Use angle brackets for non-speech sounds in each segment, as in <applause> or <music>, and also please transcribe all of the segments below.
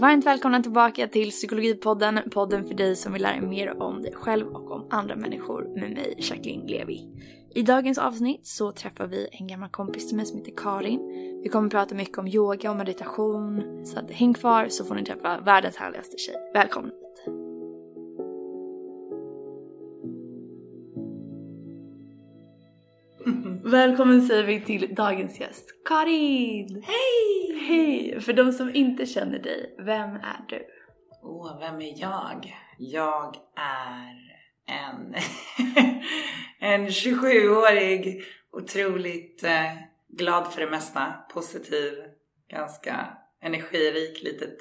Varmt välkomna tillbaka till Psykologipodden, podden för dig som vill lära dig mer om dig själv och om andra människor med mig, Jacqueline Levi. I dagens avsnitt så träffar vi en gammal kompis till mig som heter Karin. Vi kommer att prata mycket om yoga och meditation, så att häng kvar så får ni träffa världens härligaste tjej. Välkomna Välkommen säger vi till dagens gäst, Karin! Hej! Hej! För de som inte känner dig, vem är du? Åh, vem är jag? Jag är en, <laughs> en 27-årig, otroligt eh, glad för det mesta, positiv, ganska energirik litet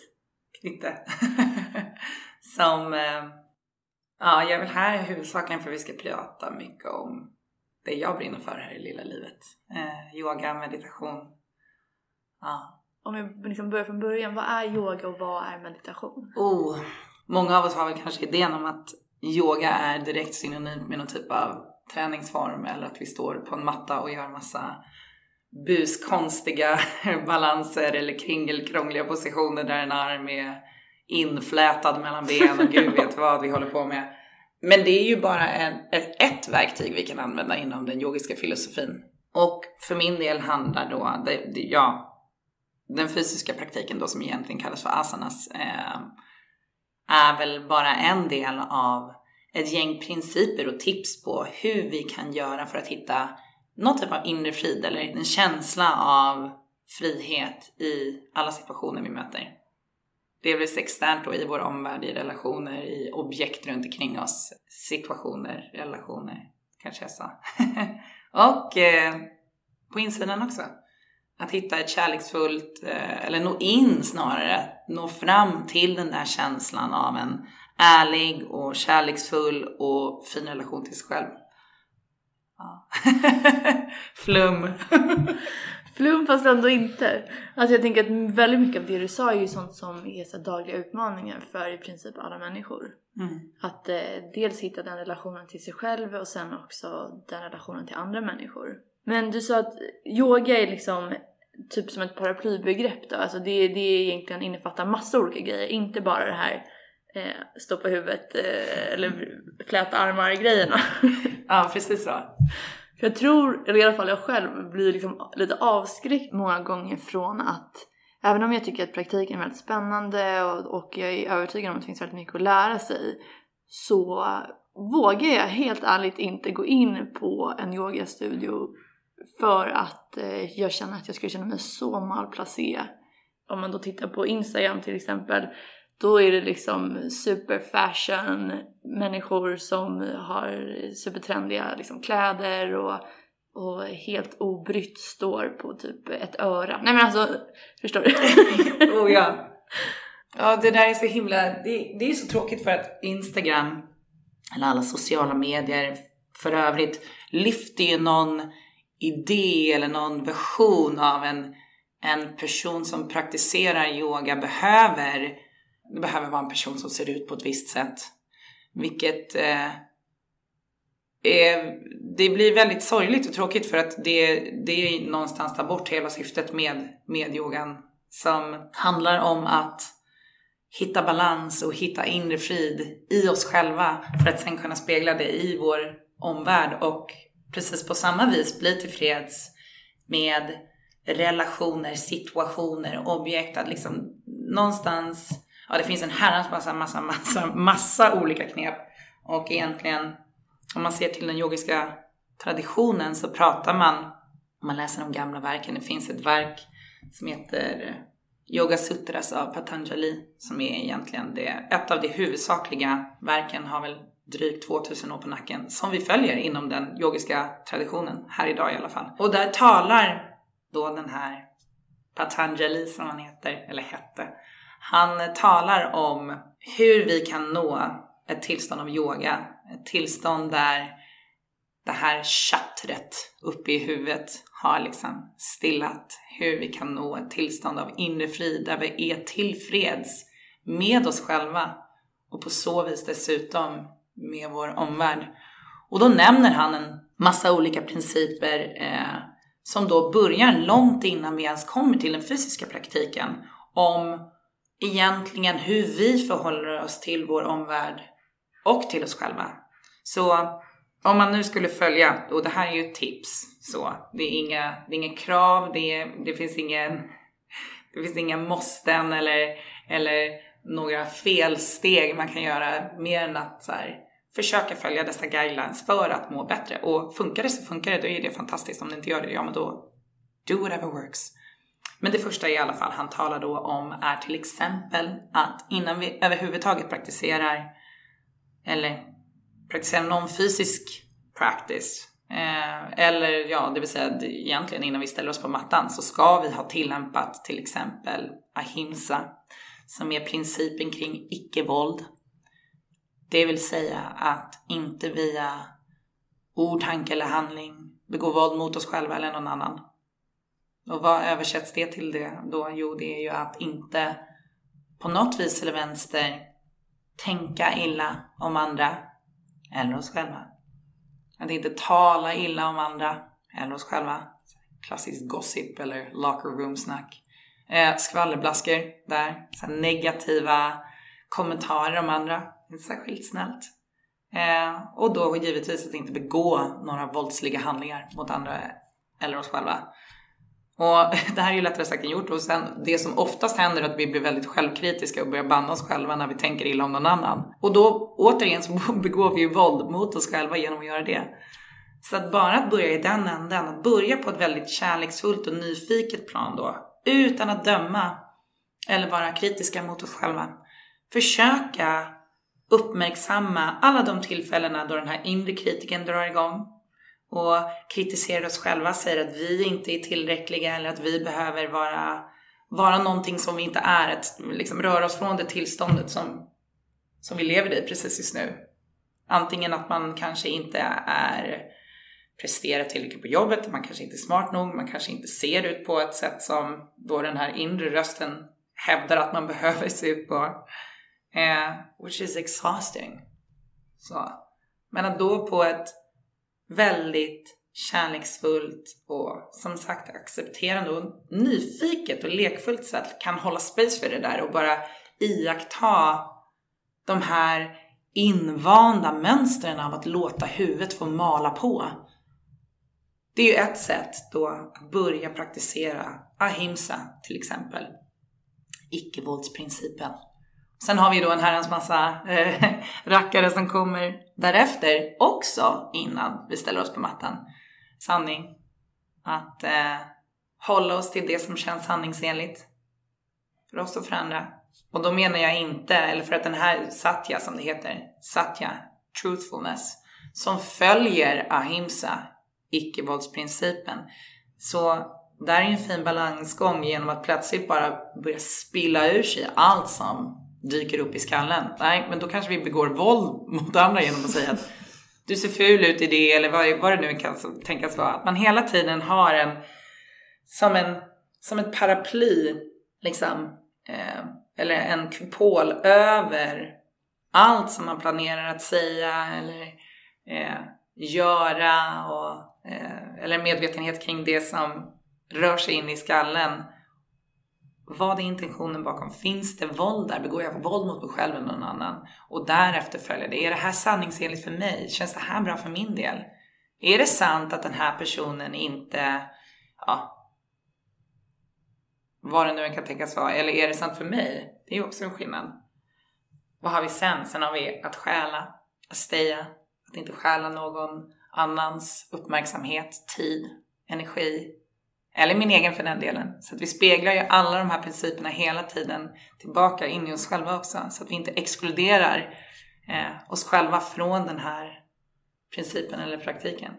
knytte. <laughs> Som, eh, ja, jag är väl här huvudsakligen för att vi ska prata mycket om det jag brinner för här i lilla livet. Eh, yoga, meditation. Ja. Om vi liksom börjar från början, vad är yoga och vad är meditation? Oh, många av oss har väl kanske idén om att yoga är direkt synonymt med någon typ av träningsform eller att vi står på en matta och gör massa buskonstiga <laughs> balanser eller kringelkrångliga positioner där en arm är inflätad mellan ben och gud vet <laughs> vad vi håller på med. Men det är ju bara en, ett, ett verktyg vi kan använda inom den yogiska filosofin. Och för min del handlar då, det, det, ja, den fysiska praktiken då som egentligen kallas för asanas eh, är väl bara en del av ett gäng principer och tips på hur vi kan göra för att hitta någon typ av inre frid eller en känsla av frihet i alla situationer vi möter. Delvis externt då i vår omvärld, i relationer, i objekt runt omkring oss, situationer, relationer, kanske jag sa. <laughs> och eh, på insidan också. Att hitta ett kärleksfullt, eh, eller nå in snarare, nå fram till den där känslan av en ärlig och kärleksfull och fin relation till sig själv. Ja. <laughs> Flum. <laughs> Flum fast ändå inte. Alltså jag tänker att väldigt mycket av det du sa är ju sånt som är så dagliga utmaningar för i princip alla människor. Mm. Att eh, dels hitta den relationen till sig själv och sen också den relationen till andra människor. Men du sa att yoga är liksom typ som ett paraplybegrepp då, alltså det, det egentligen innefattar massa olika grejer, inte bara det här eh, stå på huvudet eh, eller fläta armar grejerna. ja, precis så. För jag tror, eller i alla fall jag själv, blir liksom lite avskräckt många gånger från att Även om jag tycker att praktiken är väldigt spännande och, och jag är övertygad om att det finns väldigt mycket att lära sig så vågar jag helt ärligt inte gå in på en yogastudio för att eh, jag känner att jag skulle känna mig så malplacerad. Om man då tittar på Instagram till exempel, då är det liksom super fashion människor som har supertrendiga liksom kläder och, och helt obrytt står på typ ett öra. Nej men alltså, förstår du? <laughs> oh ja. <laughs> Ja, det där är så himla, det, det är så tråkigt för att Instagram, eller alla sociala medier för övrigt, lyfter ju någon idé eller någon version av en, en person som praktiserar yoga behöver. Det behöver vara en person som ser ut på ett visst sätt. Vilket eh, är, det blir väldigt sorgligt och tråkigt för att det, det någonstans tar bort hela syftet med, med yogan. Som handlar om att hitta balans och hitta inre frid i oss själva för att sen kunna spegla det i vår omvärld och precis på samma vis bli tillfreds med relationer, situationer, objekt. Att liksom någonstans, ja det finns en herrans massa, massa, massa, massa olika knep. Och egentligen, om man ser till den yogiska traditionen så pratar man, om man läser de gamla verken, det finns ett verk som heter Yoga Sutras av Patanjali som är egentligen det, ett av de huvudsakliga verken har väl drygt 2000 år på nacken som vi följer inom den yogiska traditionen här idag i alla fall. Och där talar då den här Patanjali som han heter, eller hette, han talar om hur vi kan nå ett tillstånd av yoga. Ett tillstånd där det här chattret uppe i huvudet har liksom stillat. Hur vi kan nå ett tillstånd av inre frid där vi är tillfreds med oss själva och på så vis dessutom med vår omvärld. Och då nämner han en massa olika principer eh, som då börjar långt innan vi ens kommer till den fysiska praktiken om egentligen hur vi förhåller oss till vår omvärld och till oss själva. Så om man nu skulle följa, och det här är ju ett tips, så det är inga, det är inga krav, det, är, det finns ingen det finns inga måsten eller, eller några felsteg man kan göra mer än att så här, försöka följa dessa guidelines för att må bättre. Och funkar det så funkar det, då är det fantastiskt. Om det inte gör det, ja men då do whatever works. Men det första i alla fall han talar då om är till exempel att innan vi överhuvudtaget praktiserar eller praktiserar någon fysisk practice eh, eller ja, det vill säga egentligen innan vi ställer oss på mattan så ska vi ha tillämpat till exempel ahimsa som är principen kring icke-våld. Det vill säga att inte via ord, tanke eller handling begå våld mot oss själva eller någon annan. Och vad översätts det till det då? Jo, det är ju att inte på något vis eller vänster tänka illa om andra eller oss själva. Att inte tala illa om andra eller oss själva. Klassisk gossip eller locker room snack. Eh, skvallerblaskor där. Så negativa kommentarer om andra. Inte särskilt snällt. Eh, och då givetvis att inte begå några våldsliga handlingar mot andra eller oss själva. Och <laughs> det här är ju lättare sagt än gjort och sen det som oftast händer är att vi blir väldigt självkritiska och börjar banna oss själva när vi tänker illa om någon annan. Och då återigen så <laughs> begår vi ju våld mot oss själva genom att göra det. Så att bara att börja i den änden, att börja på ett väldigt kärleksfullt och nyfiket plan då, utan att döma eller vara kritiska mot oss själva. Försöka uppmärksamma alla de tillfällena då den här inre kritiken drar igång och kritiserar oss själva, säger att vi inte är tillräckliga eller att vi behöver vara, vara någonting som vi inte är, att liksom röra oss från det tillståndet som, som vi lever i precis just nu. Antingen att man kanske inte är presterar tillräckligt på jobbet, man kanske inte är smart nog, man kanske inte ser ut på ett sätt som då den här inre rösten hävdar att man <laughs> behöver se ut på. Eh, which is exhausting. Så. Men att då på ett väldigt kärleksfullt och som sagt accepterande och nyfiket och lekfullt sätt kan hålla space för det där och bara iaktta de här invanda mönstren av att låta huvudet få mala på. Det är ju ett sätt då att börja praktisera ahimsa till exempel. Icke-våldsprincipen. Sen har vi då en herrans massa eh, <laughs> rackare som kommer därefter också innan vi ställer oss på mattan. Sanning. Att eh, hålla oss till det som känns sanningsenligt. För oss och för andra. Och då menar jag inte, eller för att den här satya som det heter, satya, truthfulness, som följer ahimsa, icke-våldsprincipen. Så där är en fin balansgång genom att plötsligt bara börja spilla ur sig allt som dyker upp i skallen. Nej, men då kanske vi begår våld <laughs> mot andra genom att säga att du ser ful ut i det eller vad, vad det nu kan tänkas vara. Att man hela tiden har en som, en, som ett paraply liksom, eh, eller en kupol över allt som man planerar att säga eller eh, göra och, eh, eller medvetenhet kring det som rör sig in i skallen vad är intentionen bakom? Finns det våld där? Begår jag våld mot mig själv eller någon annan? Och därefter följer det. Är det här sanningsenligt för mig? Känns det här bra för min del? Är det sant att den här personen inte, ja, vad det nu kan tänkas vara, eller är det sant för mig? Det är ju också en skillnad. Vad har vi sen? Sen har vi att stjäla, att steja, att inte stjäla någon annans uppmärksamhet, tid, energi, eller min egen för den delen. Så att vi speglar ju alla de här principerna hela tiden tillbaka in i oss själva också. Så att vi inte exkluderar eh, oss själva från den här principen eller praktiken.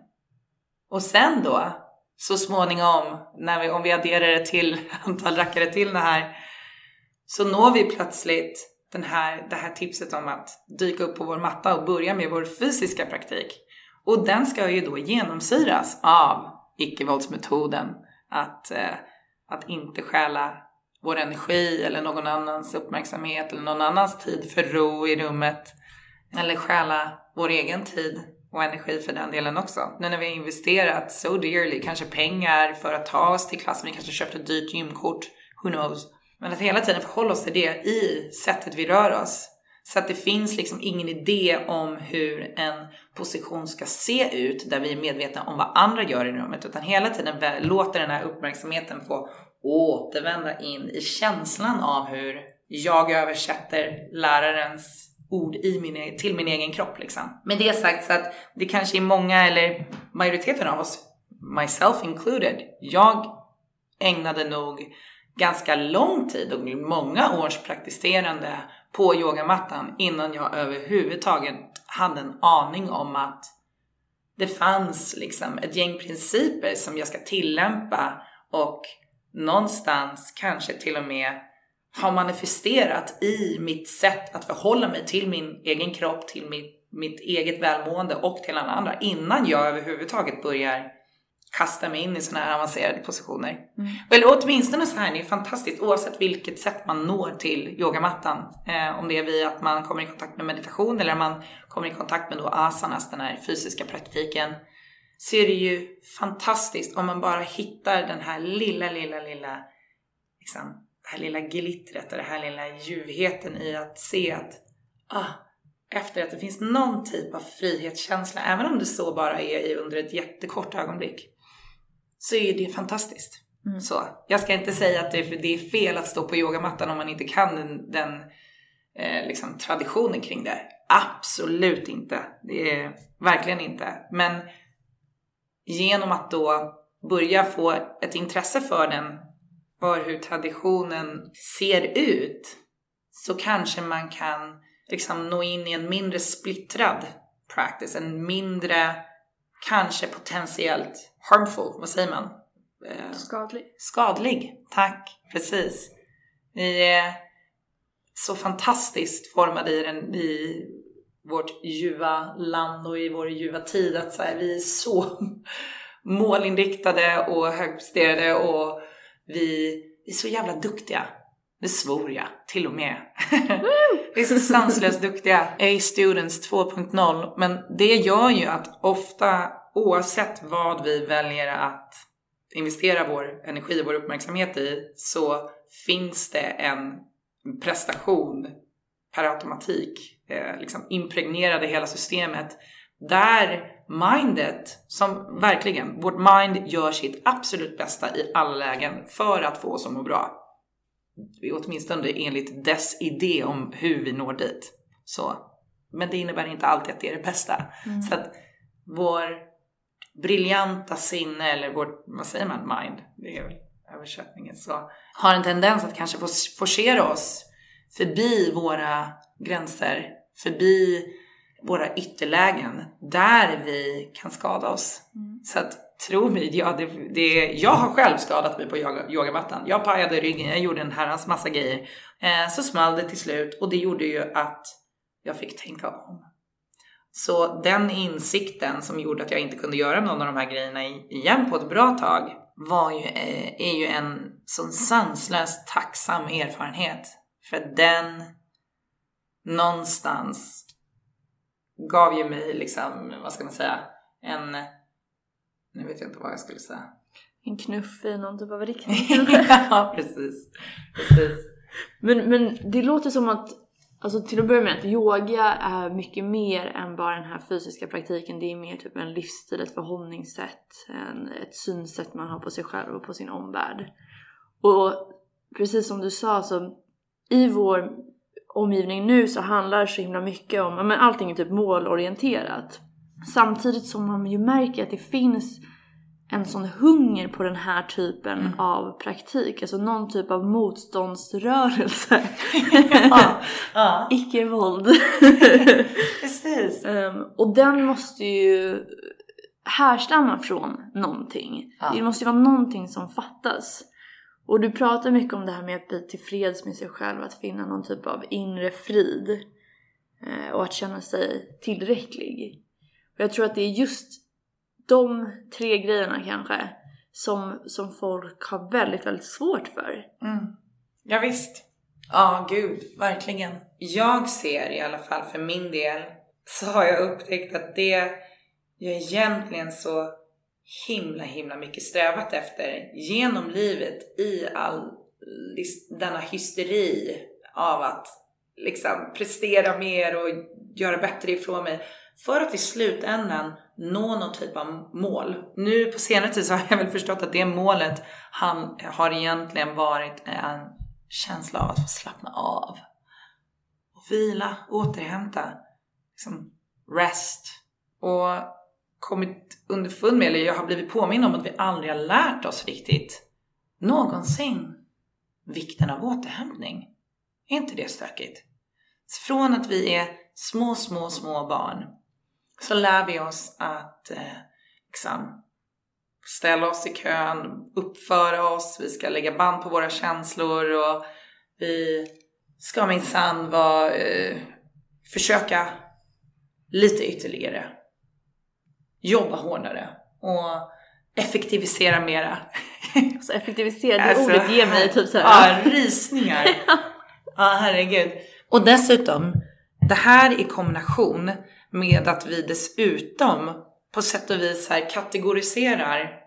Och sen då, så småningom, när vi, om vi adderar det till <laughs> antal rackare till det här, så når vi plötsligt den här, det här tipset om att dyka upp på vår matta och börja med vår fysiska praktik. Och den ska ju då genomsyras av icke-våldsmetoden att, eh, att inte stjäla vår energi eller någon annans uppmärksamhet eller någon annans tid för ro i rummet. Eller stjäla vår egen tid och energi för den delen också. Nu när vi har investerat so dearly, kanske pengar för att ta oss till klassen, vi kanske köpt ett dyrt gymkort, who knows. Men att hela tiden förhålla oss till det i sättet vi rör oss. Så att det finns liksom ingen idé om hur en position ska se ut där vi är medvetna om vad andra gör i rummet utan hela tiden låter den här uppmärksamheten få återvända in i känslan av hur jag översätter lärarens ord i min, e- till min egen kropp. Liksom. Med det sagt så att det kanske är många, eller majoriteten av oss, myself included, jag ägnade nog ganska lång tid och många års praktiserande på yogamattan innan jag överhuvudtaget hade en aning om att det fanns liksom ett gäng principer som jag ska tillämpa och någonstans kanske till och med har manifesterat i mitt sätt att förhålla mig till min egen kropp, till mitt, mitt eget välmående och till alla andra innan jag överhuvudtaget börjar kasta mig in i sådana här avancerade positioner. Mm. Eller åtminstone så här, det är fantastiskt oavsett vilket sätt man når till yogamattan. Eh, om det är via att man kommer i kontakt med meditation eller man kommer i kontakt med då asanas, den här fysiska praktiken. Så är det ju fantastiskt om man bara hittar den här lilla, lilla, lilla liksom, det här lilla glittret och det här lilla ljuvheten i att se att ah, efter att det finns någon typ av frihetskänsla, även om det så bara är under ett jättekort ögonblick, så är det fantastiskt. Mm. Så, jag ska inte säga att det är, det är fel att stå på yogamattan om man inte kan den, den eh, liksom, traditionen kring det. Absolut inte. Det är verkligen inte. Men genom att då börja få ett intresse för den för hur traditionen ser ut så kanske man kan liksom nå in i en mindre splittrad practice, en mindre kanske potentiellt harmful, vad säger man? Eh, skadlig. Skadlig, tack. Precis. Vi är så fantastiskt formade i, den, i vårt ljuva land och i vår ljuva tid att så här, vi är så <laughs> målinriktade och högpresterade och vi är så jävla duktiga. Det svor jag till och med. <laughs> vi är så sanslöst duktiga. A-students 2.0. Men det gör ju att ofta, oavsett vad vi väljer att investera vår energi och vår uppmärksamhet i, så finns det en prestation per automatik eh, liksom impregnerade hela systemet där mindet, som verkligen, vårt mind gör sitt absolut bästa i alla lägen för att få oss att må bra. Åtminstone enligt dess idé om hur vi når dit. Så. Men det innebär inte alltid att det är det bästa. Mm. Så att vår briljanta sinne, eller vårt, vad säger man, mind, det är väl översättningen, så har en tendens att kanske forcera oss förbi våra gränser, förbi våra ytterlägen där vi kan skada oss. Mm. Så att tro mig, ja, det, det, jag har själv skadat mig på yoga, yogamattan. Jag pajade ryggen, jag gjorde en herrans massa grejer. Eh, så small det till slut och det gjorde ju att jag fick tänka om. Så den insikten som gjorde att jag inte kunde göra någon av de här grejerna igen på ett bra tag var ju, eh, är ju en sån sanslöst tacksam erfarenhet. För den någonstans gav ju mig liksom, vad ska man säga, en, nu vet jag inte vad jag skulle säga. En knuff i någon typ av riktning? <laughs> ja, precis. precis. Men, men det låter som att, alltså till att börja med, att yoga är mycket mer än bara den här fysiska praktiken. Det är mer typ en livsstil, ett förhållningssätt, en, ett synsätt man har på sig själv och på sin omvärld. Och precis som du sa så i vår omgivning nu så handlar så himla mycket om, men allting är typ målorienterat. Samtidigt som man ju märker att det finns en sån hunger på den här typen mm. av praktik, alltså någon typ av motståndsrörelse. <laughs> ja, ja. Icke-våld. <laughs> Precis. Um, och den måste ju härstamma från någonting. Ja. Det måste ju vara någonting som fattas. Och du pratar mycket om det här med att bli tillfreds med sig själv, att finna någon typ av inre frid eh, och att känna sig tillräcklig. Och jag tror att det är just de tre grejerna kanske som, som folk har väldigt, väldigt svårt för. Mm. Ja, visst. Ja, gud, verkligen. Jag ser i alla fall för min del så har jag upptäckt att det jag egentligen så himla himla mycket strävat efter genom livet i all denna hysteri av att liksom prestera mer och göra bättre ifrån mig för att i slutändan nå någon typ av mål. Nu på senare tid så har jag väl förstått att det målet han har egentligen varit en känsla av att få slappna av och vila, återhämta, liksom rest och kommit underfund med, eller jag har blivit påminn om att vi aldrig har lärt oss riktigt någonsin vikten av återhämtning. Är inte det stökigt? Från att vi är små, små, små barn så lär vi oss att eh, liksom, ställa oss i kön, uppföra oss, vi ska lägga band på våra känslor och vi ska minsann vara, eh, försöka lite ytterligare. Jobba hårdare och effektivisera mera. <laughs> Så effektivisera, det alltså, ordet ger mig typ såhär. Ja, rysningar. <laughs> ja, herregud. Och dessutom, det här i kombination med att vi dessutom på sätt och vis här kategoriserar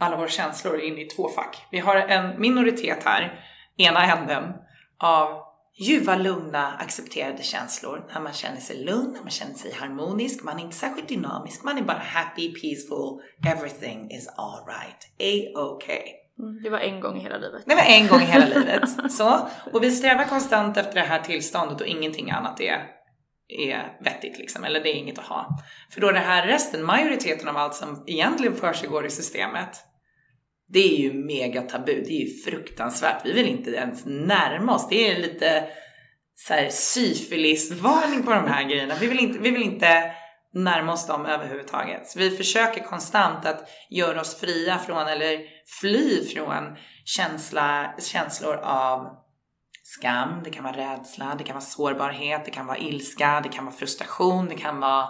alla våra känslor in i två fack. Vi har en minoritet här, ena änden av ljuva, lugna, accepterade känslor. När man känner sig lugn, när man känner sig harmonisk, man är inte särskilt dynamisk, man är bara happy, peaceful, everything is alright, a-okay. Mm, det var en gång i hela livet. Det var en gång i hela <laughs> livet. Så, och vi strävar konstant efter det här tillståndet och ingenting annat är, är vettigt liksom, eller det är inget att ha. För då det här resten, majoriteten av allt som egentligen försiggår i systemet, det är ju mega tabu. Det är ju fruktansvärt. Vi vill inte ens närma oss. Det är lite så här syfilisvarning på de här grejerna. Vi vill inte, vi vill inte närma oss dem överhuvudtaget. Så vi försöker konstant att göra oss fria från eller fly från känsla, känslor av skam, det kan vara rädsla, det kan vara sårbarhet, det kan vara ilska, det kan vara frustration, det kan vara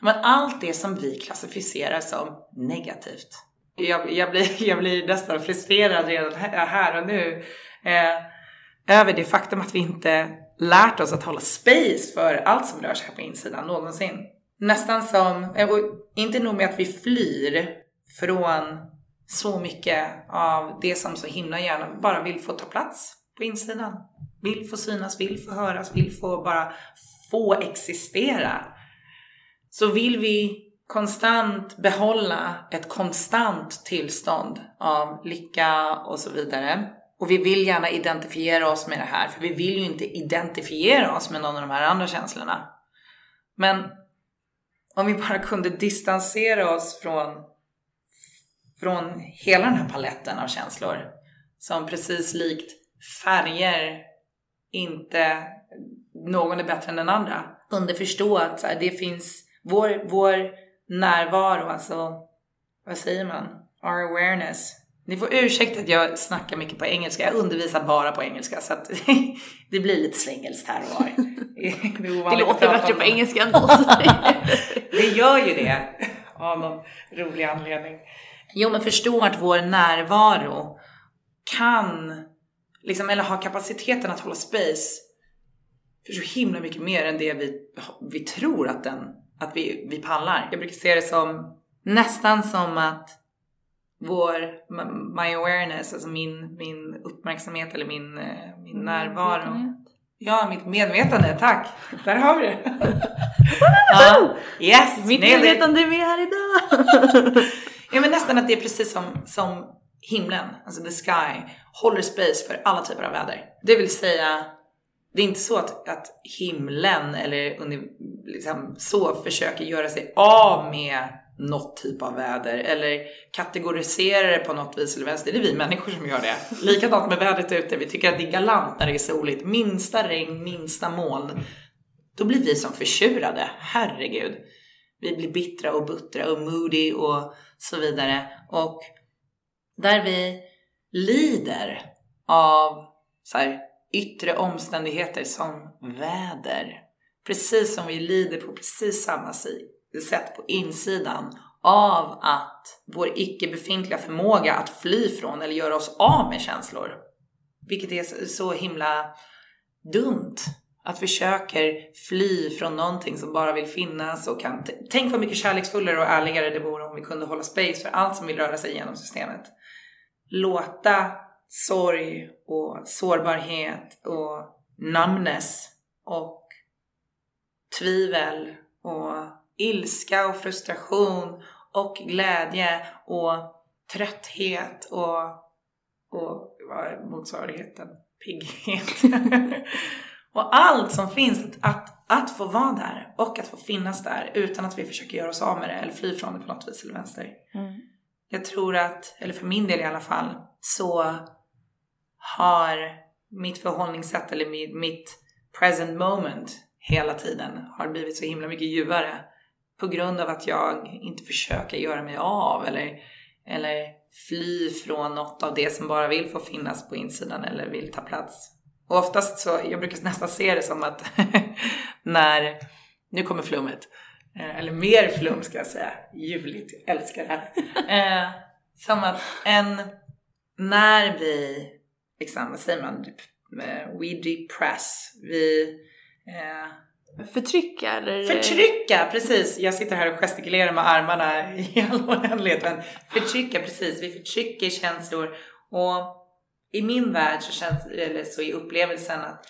men allt det som vi klassificerar som negativt jag, jag, blir, <laughs> jag blir nästan frustrerad redan här och nu eh, över det faktum att vi inte lärt oss att hålla space för allt som rör sig på insidan någonsin. Nästan som, eh, och inte nog med att vi flyr från så mycket av det som så himla gärna bara vill få ta plats på insidan. Vill få synas, vill få höras, vill få bara få existera. Så vill vi konstant behålla ett konstant tillstånd av lycka och så vidare. Och vi vill gärna identifiera oss med det här, för vi vill ju inte identifiera oss med någon av de här andra känslorna. Men om vi bara kunde distansera oss från, från hela den här paletten av känslor som precis likt färger inte någon är bättre än den andra. Underförstå att det finns vår, vår närvaro, alltså vad säger man? Our awareness. Ni får ursäkta att jag snackar mycket på engelska. Jag undervisar bara på engelska så att <laughs> det blir lite slängelskt här och var. <laughs> Det, det låter bättre på engelska ändå. <laughs> det gör ju det av någon rolig anledning. Jo, men förstå att vår närvaro kan, liksom, eller har kapaciteten att hålla space för så himla mycket mer än det vi, vi tror att den att vi, vi pallar. Jag brukar se det som nästan som att vår, my awareness, alltså min, min uppmärksamhet eller min, eh, min närvaro. Ja, mitt medvetande, tack! Där har vi det! ja, yes! Mitt medvetande är med här idag! ja, men nästan att det är precis som, som himlen, alltså the sky, håller space för alla typer av väder. Det vill säga det är inte så att, att himlen eller liksom, så försöker göra sig av med något typ av väder eller kategorisera det på något vis eller vänster. Det är vi människor som gör det. Likadant med vädret ute. Vi tycker att det är galant när det är soligt. Minsta regn, minsta moln. Då blir vi som förtjurade. Herregud. Vi blir bittra och buttra och moody och så vidare. Och där vi lider av så här, yttre omständigheter som väder. Precis som vi lider på precis samma sätt på insidan av att vår icke befintliga förmåga att fly från eller göra oss av med känslor. Vilket är så himla dumt. Att försöka fly från någonting som bara vill finnas och kan... Tänk vad mycket kärleksfullare och ärligare det vore om vi kunde hålla space för allt som vill röra sig genom systemet. Låta sorg och sårbarhet och namnes och tvivel och ilska och frustration och glädje och trötthet och, och vad är motsvarigheten? Pigghet. <laughs> och allt som finns att, att få vara där och att få finnas där utan att vi försöker göra oss av med det eller fly från det på något vis eller vänster. Mm. Jag tror att, eller för min del i alla fall, så har mitt förhållningssätt eller mitt, present moment hela tiden har blivit så himla mycket ljuvare på grund av att jag inte försöker göra mig av eller, eller fly från något av det som bara vill få finnas på insidan eller vill ta plats. Och oftast så, jag brukar nästan se det som att <laughs> när, nu kommer flummet, eller mer flum ska jag säga, ljuvligt, jag älskar det här. Eh, som att en, när vi, liksom, vad säger man, eh, we depress, vi eh, Förtrycka eller? Förtrycka, precis. Jag sitter här och gestikulerar med armarna i <laughs> all oändlighet. Men förtrycka, precis. Vi förtrycker känslor. Och i min värld så, känns, eller så är upplevelsen att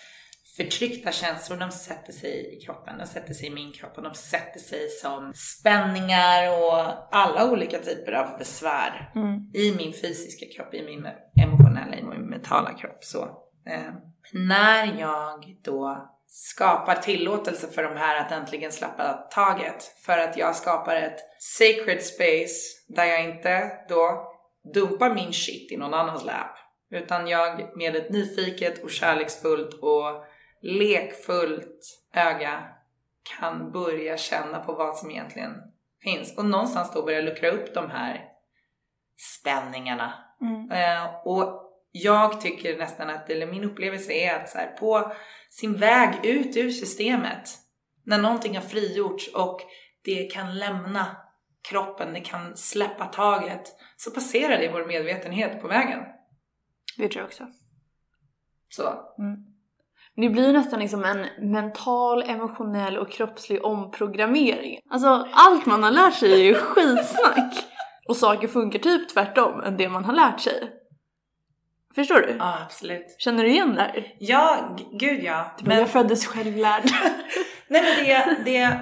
förtryckta känslor, de sätter sig i kroppen. De sätter sig i min kropp och de sätter sig som spänningar och alla olika typer av besvär Mm. i min fysiska kropp, i min emotionella, i min mentala kropp. Så, eh, när jag då skapar tillåtelse för de här att äntligen släppa taget. För att jag skapar ett sacred space där jag inte då dumpar min shit i någon annans lap. Utan jag med ett nyfiket och kärleksfullt och lekfullt öga kan börja känna på vad som egentligen finns. Och någonstans då börja luckra upp de här spänningarna. Mm. Eh, och jag tycker nästan att, eller min upplevelse är att så här, på sin väg ut ur systemet, när någonting har frigjorts och det kan lämna kroppen, det kan släppa taget, så passerar det vår medvetenhet på vägen. Det tror jag också. Så. Mm. Det blir nästan liksom en mental, emotionell och kroppslig omprogrammering. Alltså allt man har lärt sig är ju skitsnack. Och saker funkar typ tvärtom än det man har lärt sig. Förstår du? Ja, absolut. Känner du igen det här? Ja, g- gud ja. Men jag föddes självlärd. <laughs> Nej men det, det,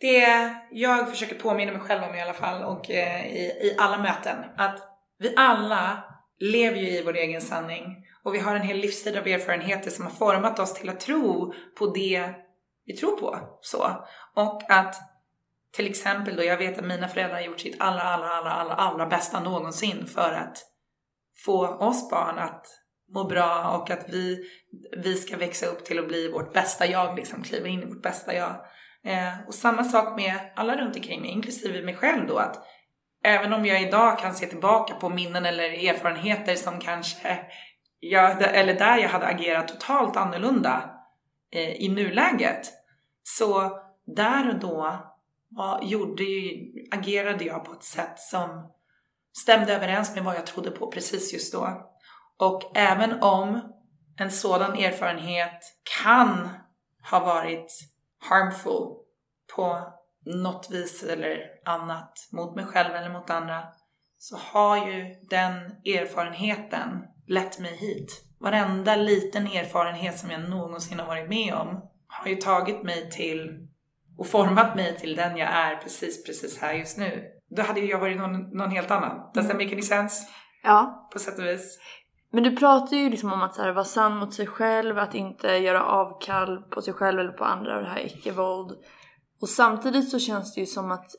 det jag försöker påminna mig själv om i alla fall och eh, i, i alla möten att vi alla lever ju i vår egen sanning och vi har en hel livstid av erfarenheter som har format oss till att tro på det vi tror på. Så. Och att till exempel då, jag vet att mina föräldrar har gjort sitt allra, allra, allra, allra, allra bästa någonsin för att få oss barn att må bra och att vi, vi ska växa upp till att bli vårt bästa jag, liksom kliva in i vårt bästa jag. Eh, och samma sak med alla runt omkring mig, inklusive mig själv då, att även om jag idag kan se tillbaka på minnen eller erfarenheter som kanske jag, eller där jag hade agerat totalt annorlunda eh, i nuläget, så där och då var, gjorde, ju- agerade jag på ett sätt som stämde överens med vad jag trodde på precis just då. Och även om en sådan erfarenhet kan ha varit harmful på något vis eller annat mot mig själv eller mot andra så har ju den erfarenheten lett mig hit. Varenda liten erfarenhet som jag någonsin har varit med om har ju tagit mig till och format mig till den jag är precis, precis här just nu. Då hade ju jag varit någon, någon helt annan. Does that make any sense? ja. På sätt och vis. Men du pratar ju liksom om att här, vara sann mot sig själv, att inte göra avkall på sig själv eller på andra och det här icke-våld. Och samtidigt så känns det ju som att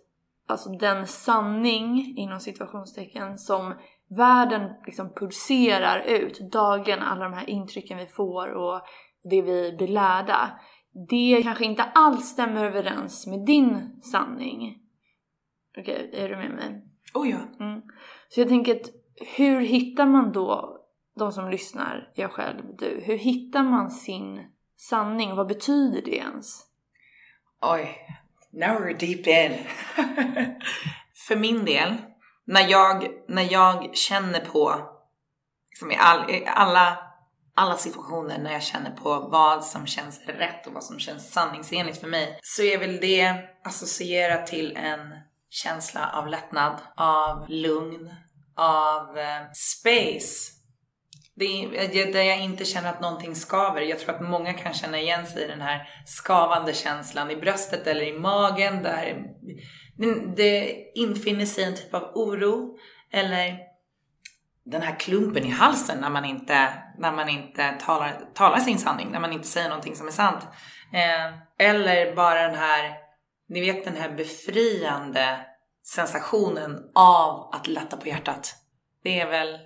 alltså den sanning inom situationstecken som världen liksom pulserar ut dagligen, alla de här intrycken vi får och det vi blir lärda. Det kanske inte alls stämmer överens med din sanning. Okej, är du med mig? Oh ja. Mm. Så jag tänker att hur hittar man då, de som lyssnar, jag själv, du, hur hittar man sin sanning? Vad betyder det ens? Oj, now we're deep in. <laughs> För min del, när jag, när jag känner på, liksom i, all, i alla, alla situationer när jag känner på vad som känns rätt och vad som känns sanningsenligt för mig, så är väl det associerat till en känsla av lättnad, av lugn, av eh, space är, där jag inte känner att någonting skaver. Jag tror att många kan känna igen sig i den här skavande känslan i bröstet eller i magen där det infinner sig en typ av oro eller den här klumpen i halsen när man inte, när man inte talar, talar sin sanning, när man inte säger någonting som är sant. Eh, eller bara den här, ni vet den här befriande sensationen av att lätta på hjärtat. Det är väl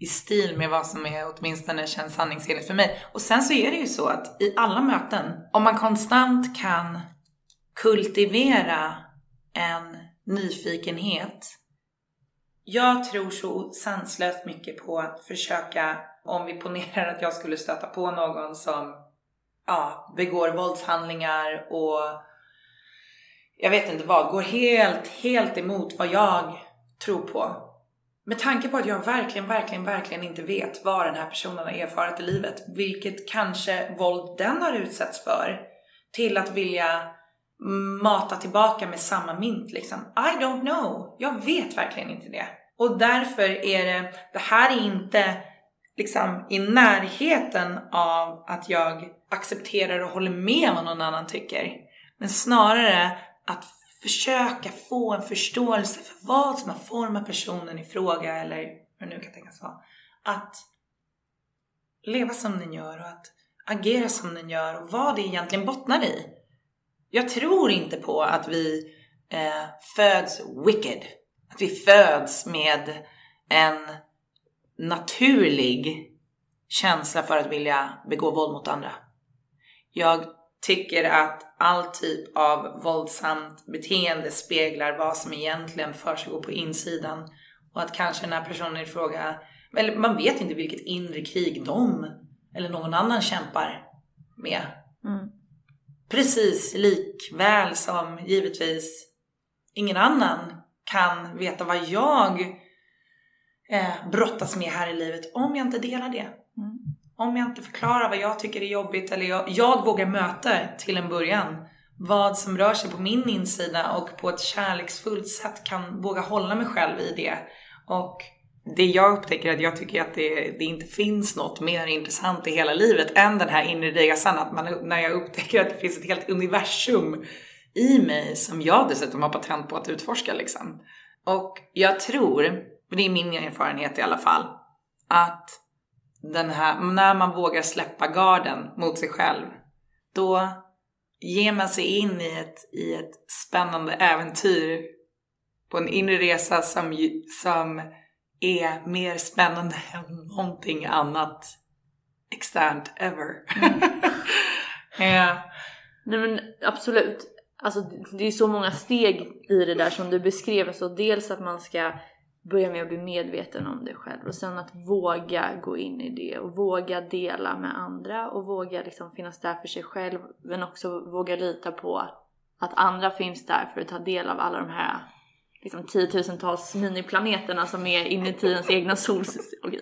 i stil med vad som är åtminstone känns sanningsenligt för mig. Och sen så är det ju så att i alla möten, om man konstant kan kultivera en nyfikenhet. Jag tror så sanslöst mycket på att försöka, om vi ponerar att jag skulle stöta på någon som ja, begår våldshandlingar och jag vet inte vad, går helt, helt emot vad jag tror på. Med tanke på att jag verkligen, verkligen, verkligen inte vet vad den här personen har erfarit i livet, vilket kanske våld den har utsatts för, till att vilja mata tillbaka med samma mynt liksom. I don't know. Jag vet verkligen inte det. Och därför är det, det här är inte liksom i närheten av att jag accepterar och håller med vad någon annan tycker. Men snarare att försöka få en förståelse för vad som har format personen i fråga eller vad det nu kan tänkas vara. Att leva som den gör och att agera som den gör och vad det egentligen bottnar i. Jag tror inte på att vi eh, föds wicked. Att vi föds med en naturlig känsla för att vilja begå våld mot andra. Jag tycker att all typ av våldsamt beteende speglar vad som egentligen försiggår på insidan och att kanske den här personen i fråga, eller man vet inte vilket inre krig de eller någon annan kämpar med. Mm. Precis likväl som givetvis ingen annan kan veta vad jag eh, brottas med här i livet om jag inte delar det. Om jag inte förklarar vad jag tycker är jobbigt eller jag, jag vågar möta till en början vad som rör sig på min insida och på ett kärleksfullt sätt kan våga hålla mig själv i det. Och det jag upptäcker är att jag tycker att det, det, inte finns något mer intressant i hela livet än den här inre resan. Att man, när jag upptäcker att det finns ett helt universum i mig som jag dessutom har patent på att utforska liksom. Och jag tror, det är min erfarenhet i alla fall, att den här, när man vågar släppa garden mot sig själv, då ger man sig in i ett, i ett spännande äventyr på en inre resa som, som är mer spännande <laughs> än någonting annat externt ever. Mm. <laughs> ja. Nej men absolut. Alltså det är så många steg i det där som du beskrev. Så dels att man ska börja med att bli medveten om det själv och sen att våga gå in i det och våga dela med andra och våga liksom finnas där för sig själv men också våga lita på att andra finns där för att ta del av alla de här liksom tiotusentals miniplaneterna som är inuti ens egna solsystem. <laughs>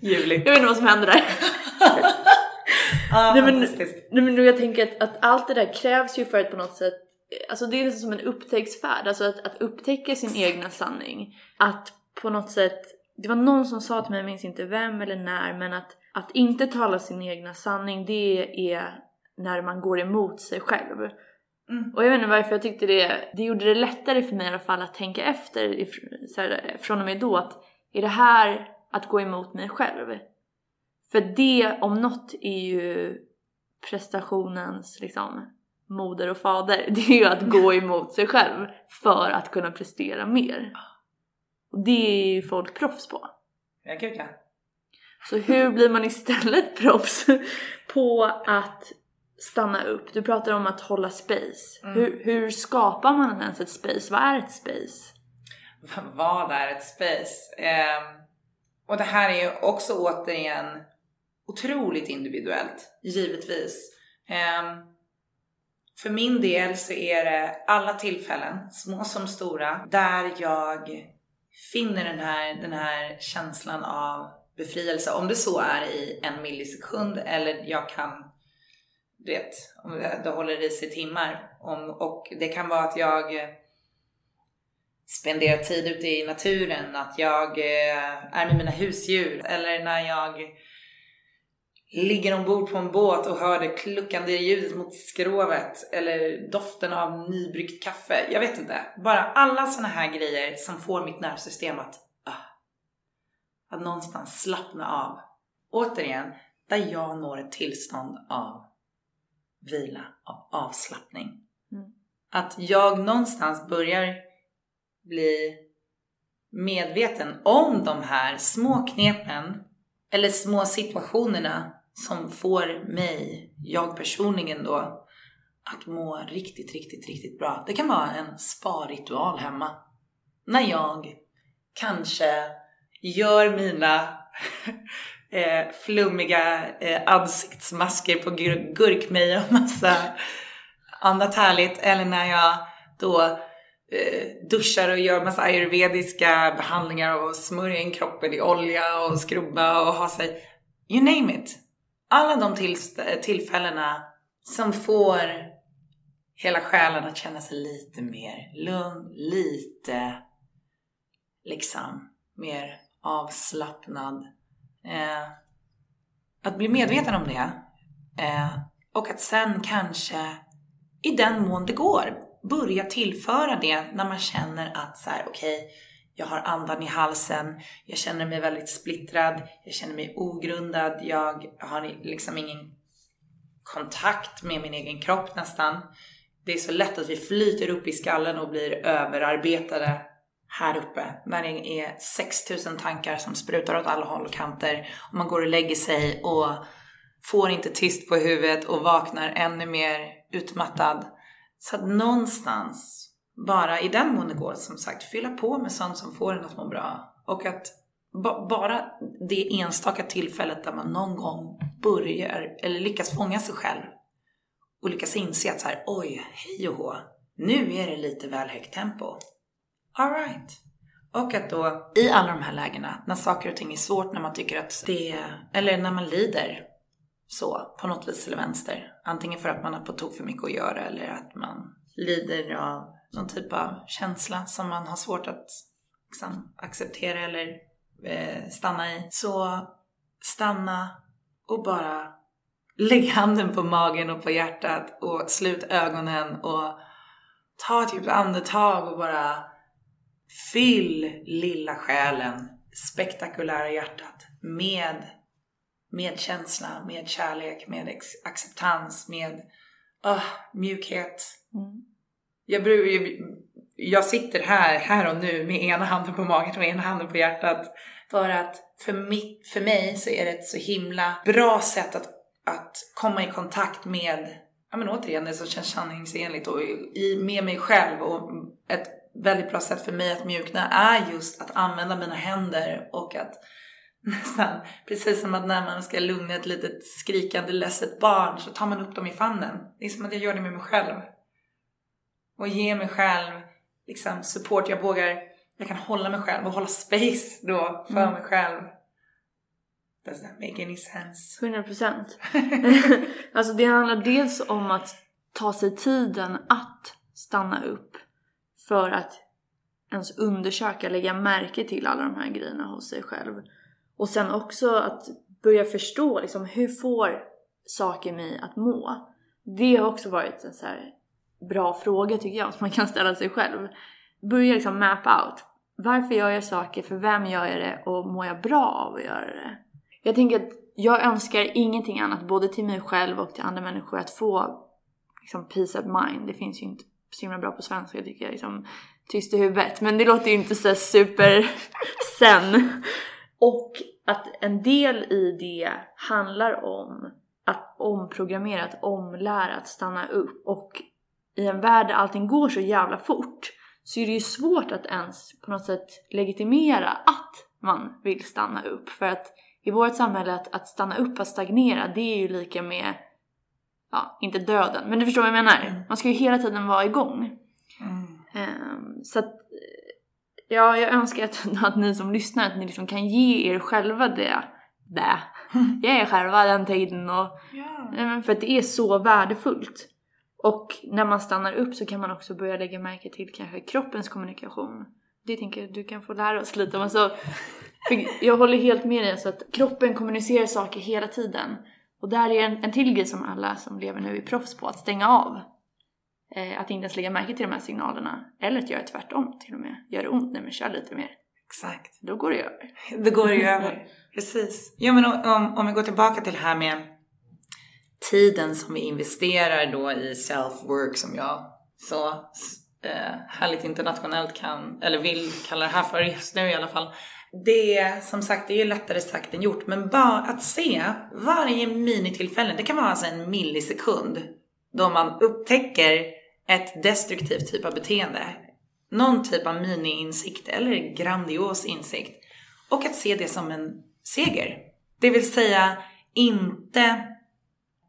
Ljuvligt. Jag vet inte vad som händer där. <laughs> ah, nej, men, nej men jag tänker att, att, allt det där krävs ju för att på något sätt Alltså det är som en upptäcktsfärd, alltså att, att upptäcka sin egna sanning. Att på något sätt, det var någon som sa till mig, jag minns inte vem eller när, men att, att inte tala sin egna sanning det är när man går emot sig själv. Mm. Och jag vet inte varför jag tyckte det, det gjorde det lättare för mig i alla fall att tänka efter så här, från och med då att är det här att gå emot mig själv? För det om något är ju prestationens liksom moder och fader. <laughs> Det är ju att gå emot sig själv för att kunna prestera mer. Och det är ju folk proffs på. Ja, gud ja. Så hur blir man istället <laughs> proffs på att stanna upp. Du pratar om att hålla space. Mm. Hur, hur, skapar man ens ett space? Vad är ett space? <laughs> Vad är ett space? Eh, och det här är ju också återigen otroligt individuellt, givetvis. Eh, för min del så är det alla tillfällen, små som stora, där jag finner den här, den här känslan av befrielse. Om det så är i en millisekund eller jag kan du vet, om det, det håller i sig timmar. Om, och det kan vara att jag eh, spenderar tid ute i naturen, att jag eh, är med mina husdjur eller när jag ligger ombord på en båt och hör det kluckande ljudet mot skrovet eller doften av nybryggt kaffe. Jag vet inte. Bara alla såna här grejer som får mitt nervsystem att, uh, att någonstans slappna av. Återigen, där jag når ett tillstånd av vila, av avslappning. Mm. Att jag någonstans börjar bli medveten om de här små knepen eller små situationerna som får mig, jag personligen då, att må riktigt, riktigt, riktigt bra. Det kan vara en sparritual hemma. När jag kanske gör mina <laughs> eh, flummiga eh, ansiktsmasker på gur gurkmeja och massa annat härligt. Eller när jag då eh, duschar och gör massa ayurvediska behandlingar och smörjer in kroppen i olja och skrubba och ha sig, you name it alla de till, tillfällena som får hela själen att känna sig lite mer lugn, lite liksom mer avslappnad. Eh, att bli medveten om det eh, och att sen kanske i den mån det går börja tillföra det när man känner att så här, okej, okay, jag har andan i halsen, jag känner mig väldigt splittrad, jag känner mig ogrundad, jag har liksom ingen kontakt med min egen kropp nästan. Det är så lätt att vi flyter upp i skallen och blir överarbetade här uppe. När det är 6000 tankar som sprutar åt alla håll och kanter. Och man går och lägger sig och får inte tyst på huvudet och vaknar ännu mer utmattad. Så att någonstans bara i den mån det går som sagt fylla på med sånt som får en att må bra. Och att bara det enstaka tillfället där man någon gång börjar eller lyckas fånga sig själv och lyckas inse att så här, oj, hej och hå, nu är det lite väl högt tempo. Alright. Och att då i alla de här lägena, när saker och ting är svårt, när man tycker att det eller när man lider så på något vis eller vänster. Antingen för att man har på tok för mycket att göra eller att man lider av någon typ av känsla som man har svårt att liksom, acceptera eller eh, stanna i. Så stanna och bara lägg handen på magen och på hjärtat och slut ögonen och ta ett djupt andetag och bara fyll lilla själen, spektakulära hjärtat med medkänsla, med kärlek, med acceptans, med oh, mjukhet. Mm. Jag, jag sitter här, här och nu med ena handen på magen och ena handen på hjärtat. För att för, mitt, för mig så är det ett så himla bra sätt att, att komma i kontakt med, ja men återigen det som känns sanningsenligt och i, med mig själv. Och ett väldigt bra sätt för mig att mjukna är just att använda mina händer och att <laughs> nästan precis som att när man ska lugna ett litet skrikande ledset barn så tar man upp dem i famnen. Det är som att jag gör det med mig själv och ge mig själv liksom support. Jag vågar, jag kan hålla mig själv och hålla space då för mm. mig själv. Does that make any sense? 100%. <laughs> alltså det handlar dels om att ta sig tiden att stanna upp för att ens undersöka, lägga märke till alla de här grejerna hos sig själv. Och sen också att börja förstå liksom, hur får saker mig att må? Det har också varit en så här bra fråga tycker jag som man kan ställa sig själv. Börja liksom map out. Varför gör jag saker? För vem gör jag det? Och mår jag bra av att göra det? Jag tänker att jag önskar ingenting annat både till mig själv och till andra människor att få liksom peace of mind. Det finns ju inte så himla bra på svenska tycker jag. Liksom, tyst i huvudet. Men det låter ju inte så super <laughs> sen. Och att en del i det handlar om att omprogrammera, att omlära, att stanna upp och i en värld där allting går så jävla fort så är det ju svårt att ens på något sätt legitimera att man vill stanna upp. För att i vårt samhälle att, att stanna upp, att stagnera, det är ju lika med, ja, inte döden, men du förstår vad jag menar. Mm. Man ska ju hela tiden vara igång. Mm. Um, så att, ja, jag önskar att, <laughs> att ni som lyssnar, att ni liksom kan ge er själva det, det. <laughs> ge er själva den tiden och, yeah. för att det är så värdefullt. Och när man stannar upp så kan man också börja lägga märke till kanske kroppens kommunikation. Det tänker jag du kan få lära oss lite om. Alltså, jag håller helt med dig, alltså att kroppen kommunicerar saker hela tiden. Och där är en, en till grej som alla som lever nu är proffs på, att stänga av. Eh, att inte ens lägga märke till de här signalerna. Eller att göra tvärtom till och med. Gör det ont? Nej men kör lite mer. Exakt. Då går det över. Det går ju <laughs> över. Precis. Ja men om, om vi går tillbaka till det här med tiden som vi investerar då i self-work som jag så eh, härligt internationellt kan, eller vill kalla det här för just nu i alla fall. Det är som sagt, det är ju lättare sagt än gjort, men bara att se varje minitillfälle, det kan vara alltså en millisekund, då man upptäcker ett destruktivt typ av beteende. Någon typ av mini-insikt eller grandios insikt. Och att se det som en seger. Det vill säga inte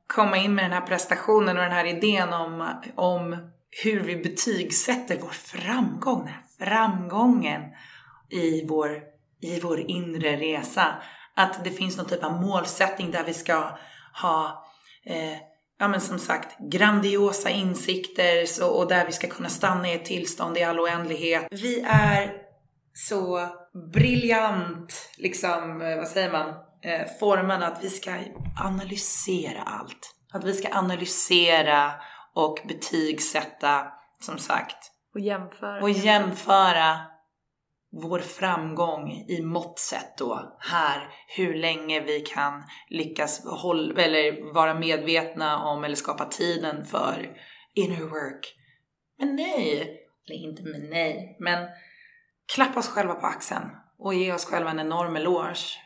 komma in med den här prestationen och den här idén om, om hur vi betygsätter vår framgång, den här framgången i vår, i vår inre resa. Att det finns någon typ av målsättning där vi ska ha eh, ja men som sagt, grandiosa insikter så, och där vi ska kunna stanna i ett tillstånd i all oändlighet. Vi är så briljant, liksom, eh, vad säger man, eh, formade att vi ska analysera allt. Att vi ska analysera och betygsätta, som sagt. Och jämföra. Och jämföra vår framgång i måttsätt då här, hur länge vi kan lyckas hålla, eller vara medvetna om eller skapa tiden för inner work. Men nej, eller inte men nej, men klappa oss själva på axeln och ge oss själva en enorm eloge.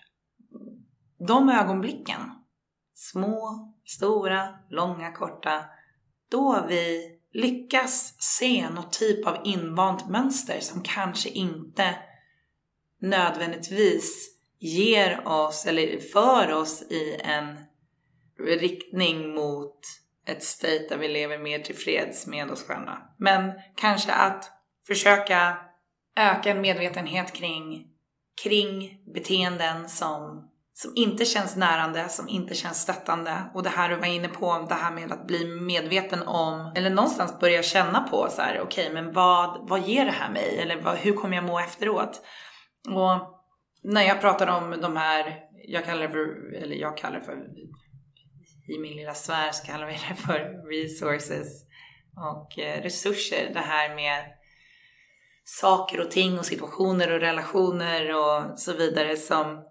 De ögonblicken, små, stora, långa, korta, då vi lyckas se något typ av invant mönster som kanske inte nödvändigtvis ger oss eller för oss i en riktning mot ett state där vi lever mer tillfreds med oss själva. Men kanske att försöka öka en medvetenhet kring, kring beteenden som som inte känns närande, som inte känns stöttande. Och det här du var inne på, det här med att bli medveten om, eller någonstans börja känna på så här, okej, okay, men vad, vad ger det här mig? Eller vad, hur kommer jag må efteråt? Och när jag pratar om de här, jag kallar det för, eller jag kallar det för, i min lilla sfär så kallar vi det för resources och eh, resurser. Det här med saker och ting och situationer och relationer och så vidare som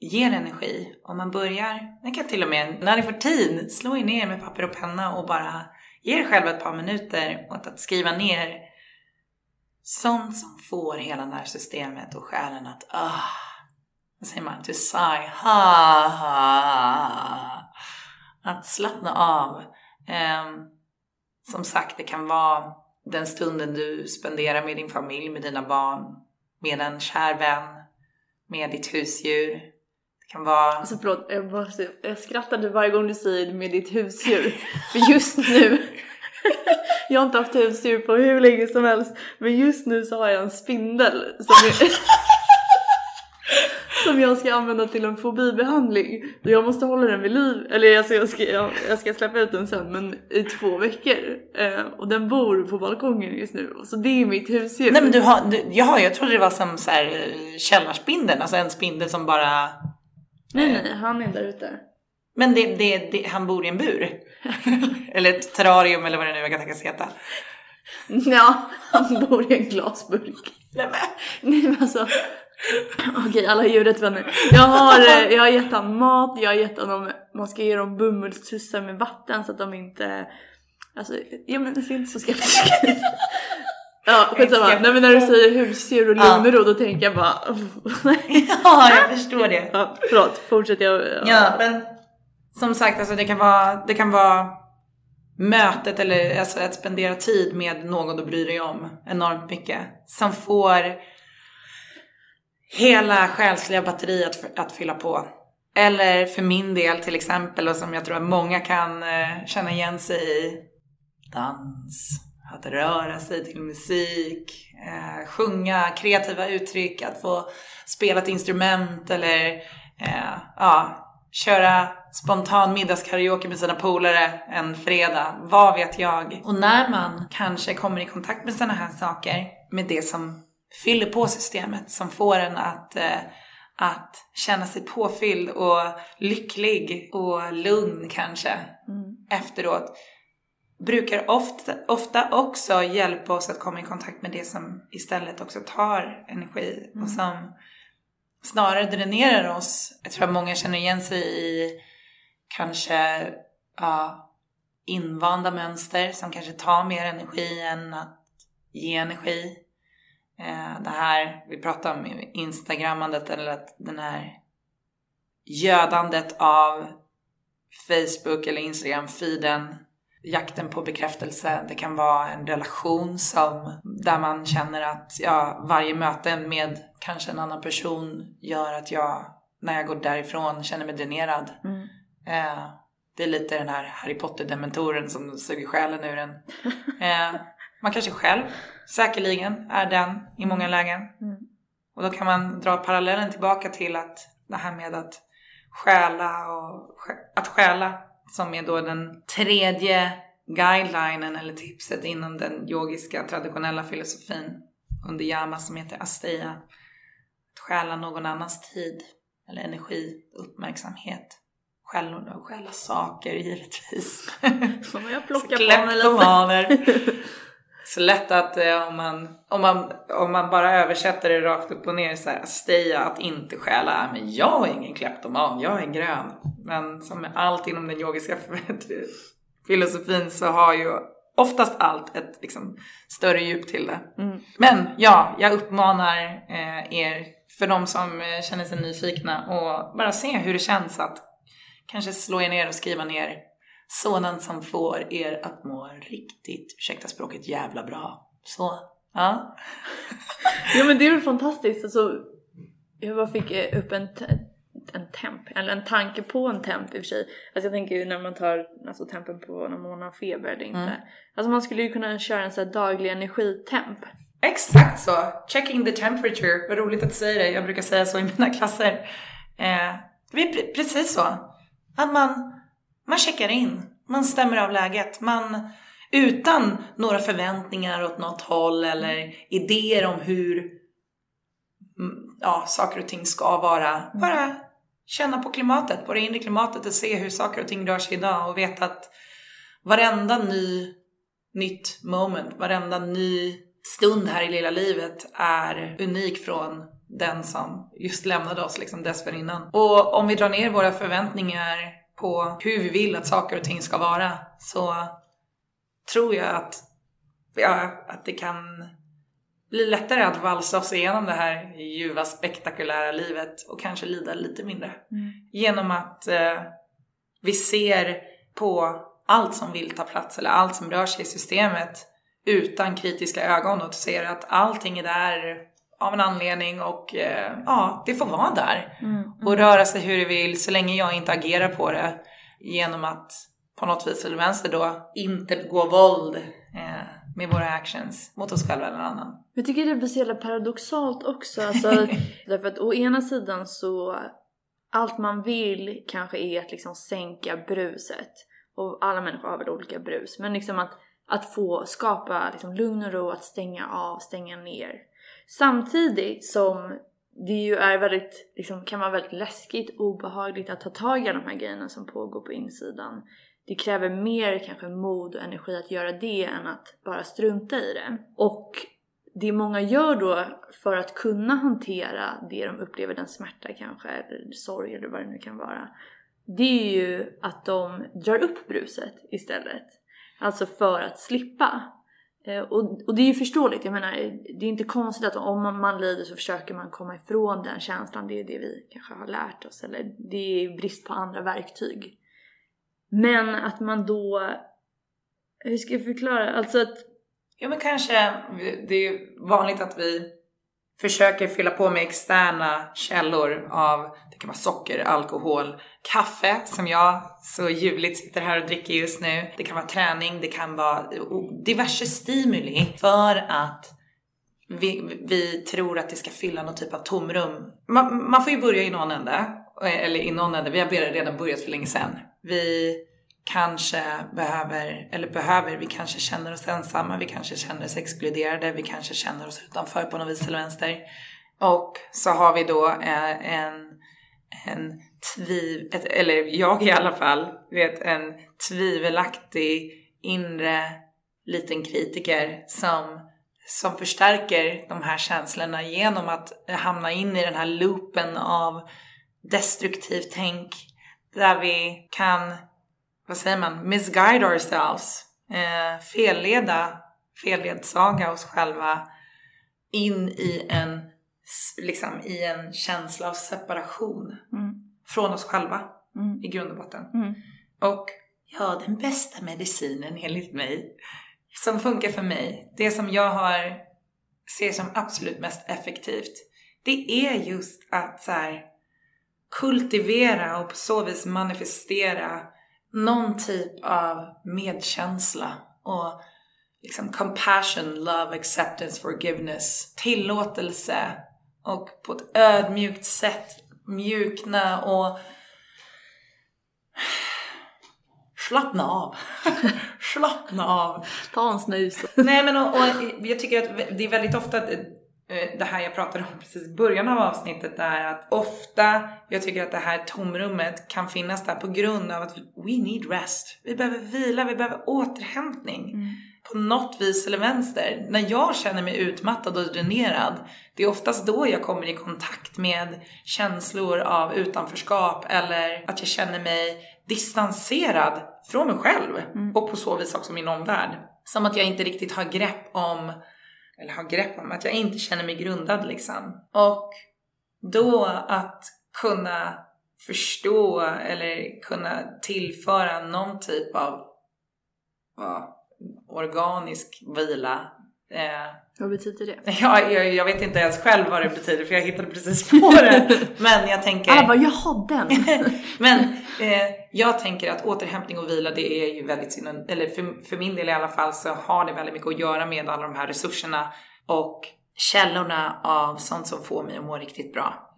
ger energi. Om man börjar, man kan till och med, när ni får tid, slå er ner med papper och penna och bara ge er själva ett par minuter åt att skriva ner sånt som får hela nervsystemet och själen att, ah, vad säger man, to sigh, ha, ha, att slappna av. Um, som sagt, det kan vara den stunden du spenderar med din familj, med dina barn, med en kär vän, med ditt husdjur, kan vara... Alltså förlåt, jag, bara, jag skrattade varje gång du säger med ditt husdjur. För just nu, <laughs> jag har inte haft husdjur på hur länge som helst, men just nu så har jag en spindel som jag, <laughs> som jag ska använda till en fobibehandling. Jag måste hålla den vid liv, eller alltså jag, ska, jag, jag ska släppa ut den sen, men i två veckor. Eh, och den bor på balkongen just nu, så det är mitt husdjur. Nej men du har, du, jaha jag trodde det var som så här eh, källarspindeln, alltså en spindel som bara Nej, nej, han är där ute. Men det, det, det, han bor i en bur? <laughs> eller ett terrarium eller vad det nu kan tänkas heta. Ja, han bor i en glasburk. Nej men alltså. Okej, alla djurrättsvänner. Jag har, eh, jag har gett honom mat, jag har gett honom, man ska ge dem bomullstussar med vatten så att de inte, alltså, ja men det ser inte så skeptisk ut. Ja skitsamma, nej men när du säger husdjur och lugn och ro då tänker jag bara <laughs> Ja jag förstår det. Ja, förlåt, fortsätt jag. Ja. ja men som sagt alltså det kan vara, det kan vara mötet eller alltså att spendera tid med någon du bryr dig om enormt mycket. Som får hela själsliga batteriet att, att fylla på. Eller för min del till exempel och som jag tror att många kan eh, känna igen sig i. Dans att röra sig till musik, eh, sjunga kreativa uttryck, att få spela ett instrument eller eh, ja, köra spontan middagskaraoke med sina polare en fredag. Vad vet jag? Och när man kanske kommer i kontakt med sådana här saker, med det som fyller på systemet, som får en att eh, att känna sig påfylld och lycklig och lugn kanske mm. efteråt brukar ofta, ofta också hjälpa oss att komma i kontakt med det som istället också tar energi mm. och som snarare dränerar oss. Jag tror att många känner igen sig i kanske ja, invanda mönster som kanske tar mer energi än att ge energi. Eh, det här vi pratar om instagrammandet eller att den här gödandet av Facebook eller Instagram-feeden jakten på bekräftelse. Det kan vara en relation som, där man känner att ja, varje möte med kanske en annan person gör att jag, när jag går därifrån, känner mig dränerad. Mm. Eh, det är lite den här Harry Potter-dementoren som suger själen ur en. <laughs> Eh, man kanske själv säkerligen är den i många lägen. Mm. Och då kan man dra parallellen tillbaka till att det här med att stjäla och att stjäla som är då den tredje guidelinen eller tipset inom den yogiska traditionella filosofin under yama som heter asteya. Att stjäla någon annans tid eller energi, uppmärksamhet. Stjäla, stjäla saker givetvis. Som jag plockar på mig lite. <laughs> Så lätt att eh, om, man, om, man, om man bara översätter det rakt upp och ner så här, steja att inte stjäla. Men jag är ingen kleptoman, jag är grön. Men som med allt inom den yogiska <laughs> filosofin så har ju oftast allt ett liksom, större djup till det. Mm. Men ja, jag uppmanar eh, er, för de som eh, känner sig nyfikna, och bara se hur det känns att kanske slå er ner och skriva ner sådant som får er att må riktigt, ursäkta språket, jävla bra. Så, ja. <laughs> ja men det är väl fantastiskt. Alltså, jag bara fick eh, upp en, en temp, eller en tanke på en temp i och för sig. Alltså jag tänker ju när man tar alltså, tempen på när man har feber eller inte. Mm. Alltså man skulle ju kunna köra en sån här daglig energitemp. Exakt så! Checking the temperature. Vad roligt att du säger det. Jag brukar säga så i mina <laughs> klasser. Eh, det är precis så. Att man man checkar in, man stämmer av läget, man utan några förväntningar åt något håll eller idéer om hur mm, ja, saker och ting ska vara. Bara känna på klimatet, på det inre klimatet och se hur saker och ting rör sig idag och veta att varenda ny, nytt moment, varenda ny stund här i lilla livet är unik från den som just lämnade oss liksom dessförinnan. Och om vi drar ner våra förväntningar på hur vi vill att saker och ting ska vara så tror jag att, ja, att det kan bli lättare att valsa oss igenom det här ljuva spektakulära livet och kanske lida lite mindre. Mm. Genom att eh, vi ser på allt som vill ta plats eller allt som rör sig i systemet utan kritiska ögon och ser att allting är där av en anledning och eh, ja, det får vara där. Mm, mm. Och röra sig hur det vill så länge jag inte agerar på det genom att på något vis eller vänster då inte begå våld eh, med våra actions mot oss själva eller någon annan. Jag tycker det blir så jävla paradoxalt också. Alltså, <laughs> därför att å ena sidan så allt man vill kanske är att liksom sänka bruset. Och alla människor har väl olika brus. Men liksom att, att få skapa liksom lugn och ro, att stänga av, stänga ner. Samtidigt som det ju är väldigt, liksom, kan vara väldigt läskigt, och obehagligt att ta tag i de här grejerna som pågår på insidan. Det kräver mer kanske mod och energi att göra det än att bara strunta i det. Och det många gör då för att kunna hantera det de upplever, den smärta kanske, eller sorg eller vad det nu kan vara. Det är ju att de drar upp bruset istället. Alltså för att slippa. Eh, och, och, det är ju förståeligt, jag menar det är inte konstigt att om man, man lider så försöker man komma ifrån den känslan, det är det vi kanske har lärt oss. Eller det är brist på andra verktyg. Men att man då, hur ska jag förklara, alltså att... Ja men kanske, det är ju vanligt att vi försöker fylla på med externa källor av, det kan vara socker, alkohol, kaffe som jag så ljuvligt sitter här och dricker just nu. Det kan vara träning, det kan vara diverse stimuli för att vi, vi tror att det ska fylla någon typ av tomrum. Man, man får ju börja i någon ände eller i någon ände, vi har redan börjat för länge sedan. Vi kanske behöver, eller behöver, vi kanske känner oss ensamma, vi kanske känner oss exkluderade, vi kanske känner oss utanför på något vis eller vänster. Och så har vi då eh, en, en tviv, ett, eller jag i alla fall, vet en tvivelaktig inre liten kritiker som, som förstärker de här känslorna genom att hamna in i den här loopen av destruktivt tänk där vi kan, vad säger man, misguide ourselves, eh, felleda, felledsaga oss själva in i en, liksom, i en känsla av separation mm. från oss själva mm. i grund och botten. Mm. Och ja, den bästa medicinen enligt mig som funkar för mig, det som jag har ser som absolut mest effektivt, det är just att så här, kultivera och på så vis manifestera någon typ av medkänsla och liksom compassion, love, acceptance, forgiveness, tillåtelse och på ett ödmjukt sätt mjukna och slappna av. <laughs> slappna av. Ta en snus. Nej men och, och, jag tycker att det är väldigt ofta eh, det här jag pratade om precis i början av avsnittet är att ofta, jag tycker att det här tomrummet kan finnas där på grund av att we need rest. Vi behöver vila, vi behöver återhämtning. Mm. På något vis eller vänster. När jag känner mig utmattad och dränerad, det är oftast då jag kommer i kontakt med känslor av utanförskap eller att jag känner mig distanserad från mig själv mm. och på så vis också min omvärld. Som att jag inte riktigt har grepp om, eller har grepp om, att jag inte känner mig grundad liksom. Och då att kunna förstå eller kunna tillföra någon typ av ja, organisk vila Eh, vad betyder det? <laughs> Ja, jag, jag, vet inte ens själv vad det betyder för jag hittade precis på det. <laughs> Men jag tänker... Alla bara, jaha den! <laughs> men eh, jag tänker att återhämtning och vila det är ju väldigt synd, eller för, för min del i alla fall så har det väldigt mycket att göra med alla de här resurserna och källorna av sånt som får mig att må riktigt bra.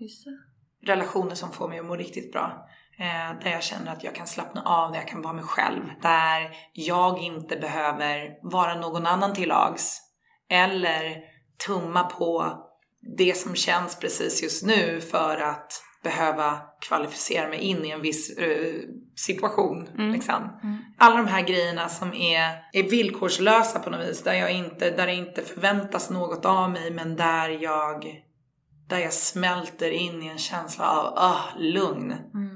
Relationer som får mig att må riktigt bra. Eh, där jag känner att jag kan slappna av, där jag kan vara mig själv. Där jag inte behöver vara någon annan till lags eller tumma på det som känns precis just nu för att behöva kvalificera mig in i en viss uh, situation. Mm. Liksom. Mm. Alla de här grejerna som är, är villkorslösa på något vis, där, jag inte, där det inte förväntas något av mig men där jag, där jag smälter in i en känsla av uh, lugn. Mm.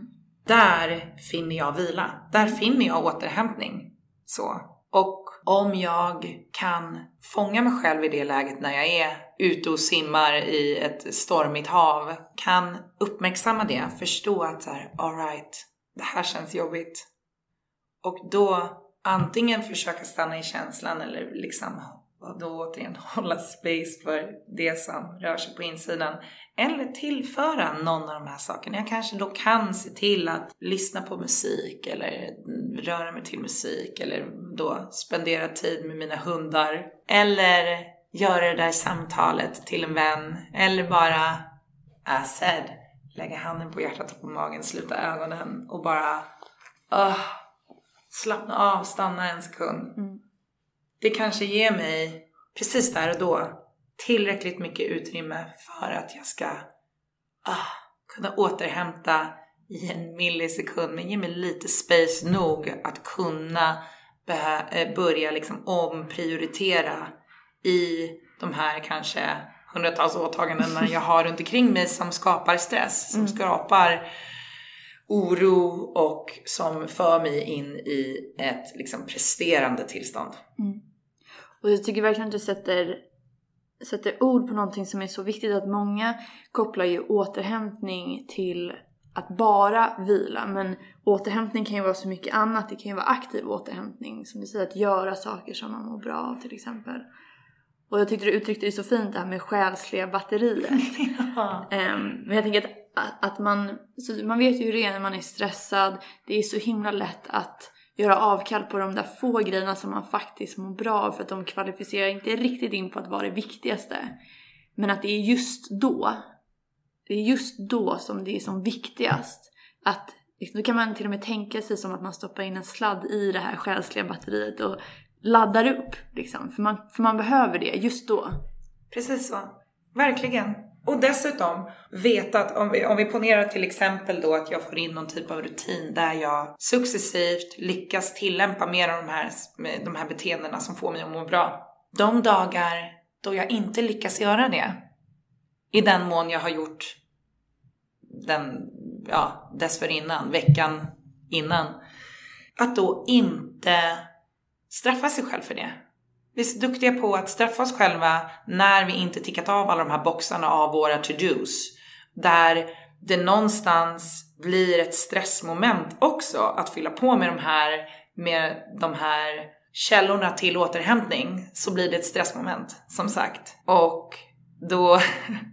Där finner jag vila. Där finner jag återhämtning. Så. Och om jag kan fånga mig själv i det läget när jag är ute och simmar i ett stormigt hav, kan uppmärksamma det, förstå att så här, alright, det här känns jobbigt. Och då antingen försöka stanna i känslan eller liksom då återigen <laughs> hålla space för det som rör sig på insidan. Eller tillföra någon av de här sakerna. Jag kanske då kan se till att lyssna på musik eller röra mig till musik eller då spendera tid med mina hundar. Eller göra det där samtalet till en vän. Eller bara, as said, lägga handen på hjärtat och på magen, sluta ögonen och bara uh, slappna av, stanna en sekund. Mm. Det kanske ger mig precis där och då tillräckligt mycket utrymme för att jag ska ah, kunna återhämta i en millisekund, men ge mig lite space nog att kunna eh, börja liksom omprioritera i de här kanske hundratals åtagandena <laughs> jag har runt omkring mig som skapar stress, som mm. skapar oro och som för mig in i ett liksom presterande tillstånd. Mm. Och jag tycker verkligen att du sätter, sätter ord på någonting som är så viktigt att många kopplar ju återhämtning till att bara vila. Men återhämtning kan ju vara så mycket annat. Det kan ju vara aktiv återhämtning. Som du säger, att göra saker som man mår bra av till exempel. Och jag tyckte du uttryckte det så fint det här med själsliga batteriet. ja. <laughs> um, men jag tänker att, att man, man vet ju hur det är när man är stressad. Det är så himla lätt att göra avkall på de där få grejerna som man faktiskt mår bra av för att de kvalificerar inte riktigt in på att vara det viktigaste. Men att det är just då det är just då som det är som viktigast. Att liksom, då kan man till och med tänka sig som att man stoppar in en sladd i det här själsliga batteriet och laddar upp liksom. För man, för man behöver det just då. Precis så. Verkligen. Och dessutom veta att om vi, om vi ponerar till exempel då att jag får in någon typ av rutin där jag successivt lyckas tillämpa mer av de här, de här beteendena som får mig att må bra. De dagar då jag inte lyckas göra det, i den mån jag har gjort den, ja, dessförinnan, veckan innan, att då inte straffa sig själv för det. Vi är så duktiga på att straffa oss själva när vi inte tickat av alla de här boxarna av våra to-dos. Där det någonstans blir ett stressmoment också att fylla på med de här, med de här källorna till återhämtning så blir det ett stressmoment som sagt. Och då,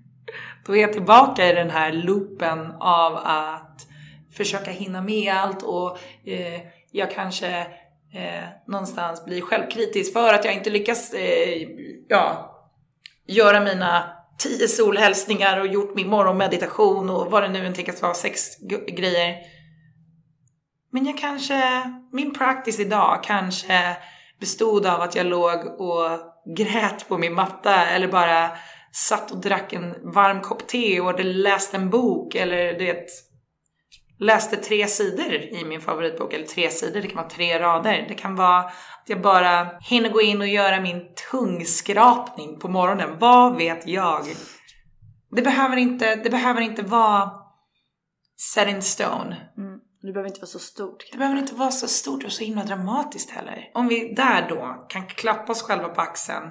<laughs> då är jag tillbaka i den här loopen av att försöka hinna med allt och eh, jag kanske eh, någonstans bli självkritisk för att jag inte lyckas eh, ja, göra mina tio solhälsningar och gjort min morgonmeditation och vad det nu än tänkas vara, sex grejer. Men jag kanske, min practice idag kanske bestod av att jag låg och grät på min matta eller bara satt och drack en varm kopp te och läste en bok eller du vet läste tre sidor i min favoritbok, eller tre sidor, det kan vara tre rader. Det kan vara att jag bara hinner gå in och göra min tungskrapning på morgonen. Vad vet jag? Det behöver inte, det behöver inte vara set in stone. Mm. Det behöver inte vara så stort. Kanske. Det behöver inte vara så stort och så himla dramatiskt heller. Om vi där då kan klappa oss själva på axeln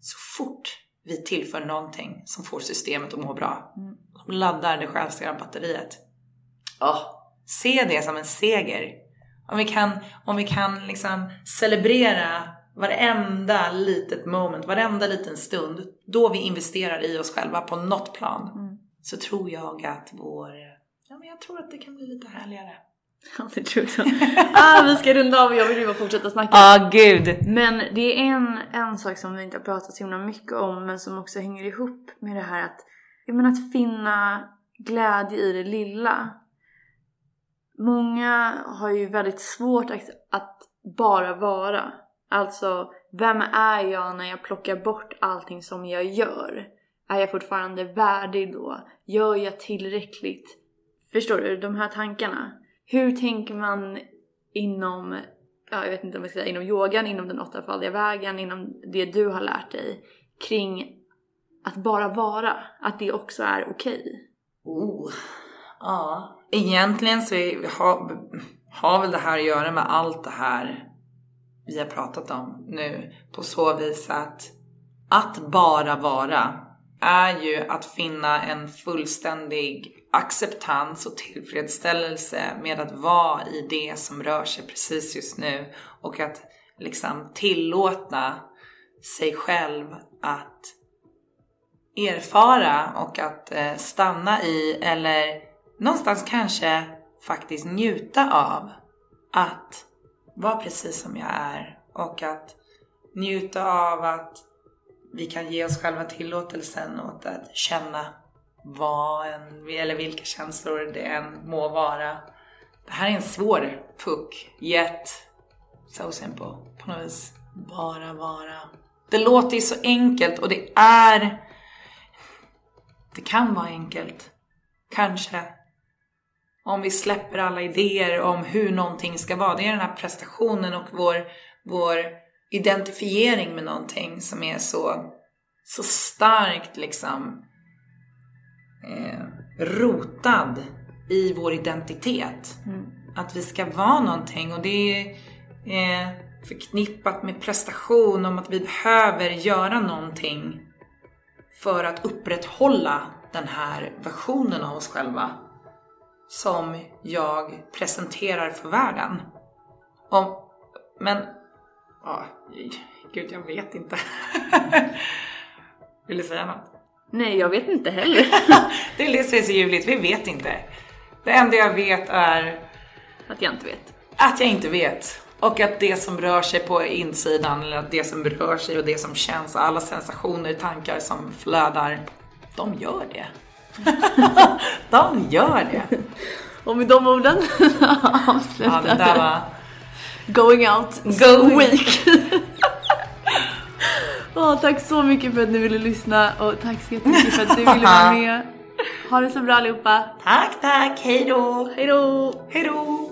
så fort vi tillför någonting som får systemet att må bra. Mm. Som laddar det själsliga batteriet oh, se det som en seger. Om vi kan, om vi kan liksom celebrera varenda litet moment, varenda liten stund, då vi investerar i oss själva på något plan, mm. så tror jag att vår, ja men jag tror att det kan bli lite härligare. Ja, det tror jag ah, vi ska runda av, jag vill ju bara fortsätta snacka. Ja, ah, gud. Men det är en, en sak som vi inte har pratat så himla mycket om, men som också hänger ihop med det här att, jag menar att finna glädje i det lilla. Många har ju väldigt svårt att bara vara. Alltså, vem är jag när jag plockar bort allting som jag gör? Är jag fortfarande värdig då? Gör jag tillräckligt? Förstår du? De här tankarna. Hur tänker man inom, ja, jag vet inte om jag ska säga inom yogan, inom den åttafaldiga vägen, inom det du har lärt dig kring att bara vara, att det också är okej? Okay. Oh, ja. Egentligen så har, har väl det här att göra med allt det här vi har pratat om nu. På så vis att att bara vara är ju att finna en fullständig acceptans och tillfredsställelse med att vara i det som rör sig precis just nu och att liksom tillåta sig själv att erfara och att eh, stanna i eller någonstans kanske faktiskt njuta av att vara precis som jag är och att njuta av att vi kan ge oss själva tillåtelsen åt att känna vad en, eller vilka känslor det än må vara. Det här är en svår puck, yet so simple på något vis. Bara vara. Det låter ju så enkelt och det är det kan vara enkelt. Kanske om vi släpper alla idéer om hur någonting ska vara. Det är den här prestationen och vår, vår identifiering med någonting som är så, så starkt liksom eh, rotad i vår identitet. Mm. Att vi ska vara någonting och det är eh, förknippat med prestation om att vi behöver göra någonting för att upprätthålla den här versionen av oss själva som jag presenterar för världen. Om, men, ja, gud jag vet inte. <laughs> Vill du säga något? Nej, jag vet inte heller. <laughs> det är så ljuvligt, vi vet inte. Det enda jag vet är att jag inte vet. Att jag inte vet. Och att det som rör sig på insidan, eller att det som rör sig och det som känns, alla sensationer, tankar som flödar, de gör det. <laughs> de gör det. Och med de orden <laughs> Ja, avslutar det där var... Going out Going. week. <laughs> Åh, tack så mycket för att ni ville lyssna och tack så jättemycket för att du ville vara med. Ha det så bra allihopa. Tack, tack. Hej då. Hej då! Hej då.